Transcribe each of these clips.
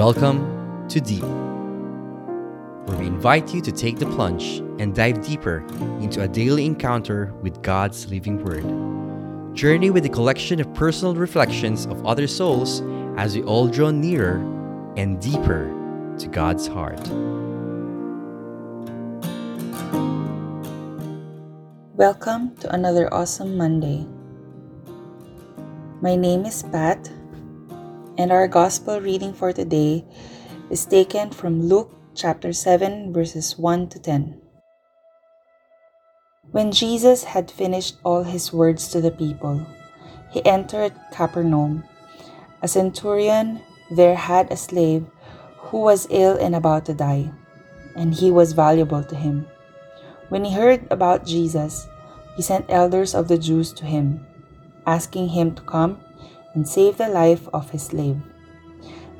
Welcome to Deep, where we invite you to take the plunge and dive deeper into a daily encounter with God's living Word. Journey with a collection of personal reflections of other souls as we all draw nearer and deeper to God's heart. Welcome to another awesome Monday. My name is Pat and our gospel reading for today is taken from Luke chapter 7, verses 1 to 10. When Jesus had finished all his words to the people, he entered Capernaum. A centurion there had a slave who was ill and about to die, and he was valuable to him. When he heard about Jesus, he sent elders of the Jews to him, asking him to come and save the life of his slave.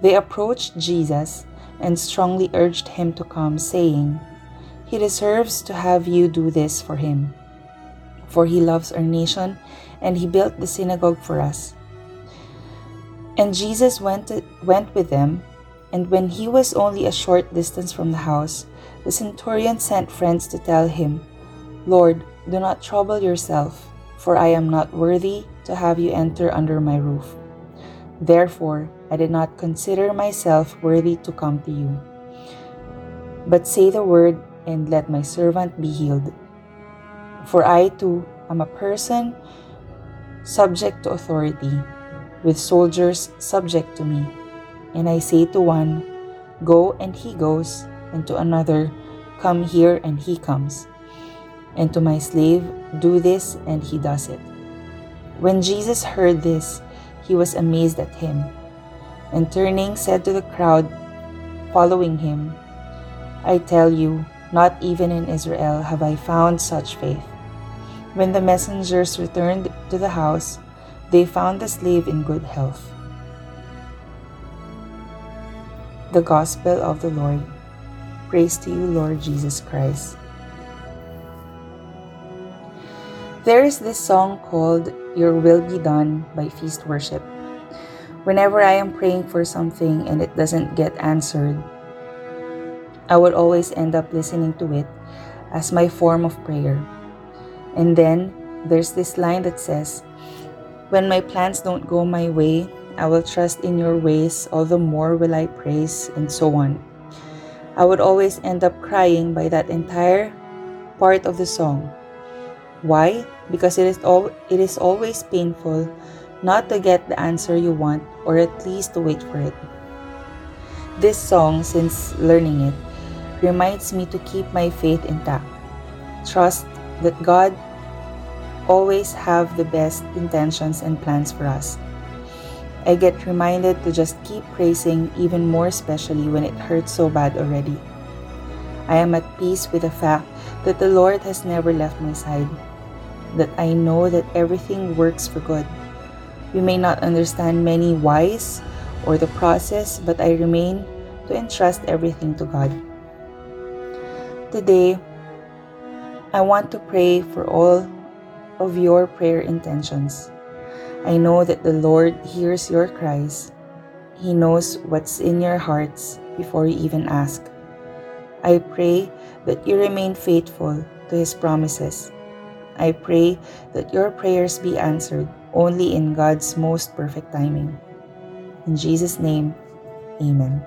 They approached Jesus and strongly urged him to come, saying, He deserves to have you do this for him, for he loves our nation and he built the synagogue for us. And Jesus went, to, went with them, and when he was only a short distance from the house, the centurion sent friends to tell him, Lord, do not trouble yourself, for I am not worthy to have you enter under my roof. Therefore, I did not consider myself worthy to come to you. But say the word, and let my servant be healed. For I too am a person subject to authority, with soldiers subject to me. And I say to one, Go, and he goes, and to another, Come here, and he comes. And to my slave, Do this, and he does it. When Jesus heard this, he was amazed at him, and turning said to the crowd following him, I tell you, not even in Israel have I found such faith. When the messengers returned to the house, they found the slave in good health. The Gospel of the Lord. Praise to you, Lord Jesus Christ. There is this song called Your Will Be Done by Feast Worship. Whenever I am praying for something and it doesn't get answered, I would always end up listening to it as my form of prayer. And then there's this line that says, When my plans don't go my way, I will trust in your ways, all the more will I praise, and so on. I would always end up crying by that entire part of the song why? Because it is, it is always painful not to get the answer you want or at least to wait for it. This song, since learning it, reminds me to keep my faith intact. Trust that God always have the best intentions and plans for us. I get reminded to just keep praising even more especially when it hurts so bad already. I am at peace with the fact that the Lord has never left my side that I know that everything works for good. We may not understand many whys or the process, but I remain to entrust everything to God. Today, I want to pray for all of your prayer intentions. I know that the Lord hears your cries. He knows what's in your hearts before you even ask. I pray that you remain faithful to His promises I pray that your prayers be answered only in God's most perfect timing. In Jesus' name, amen.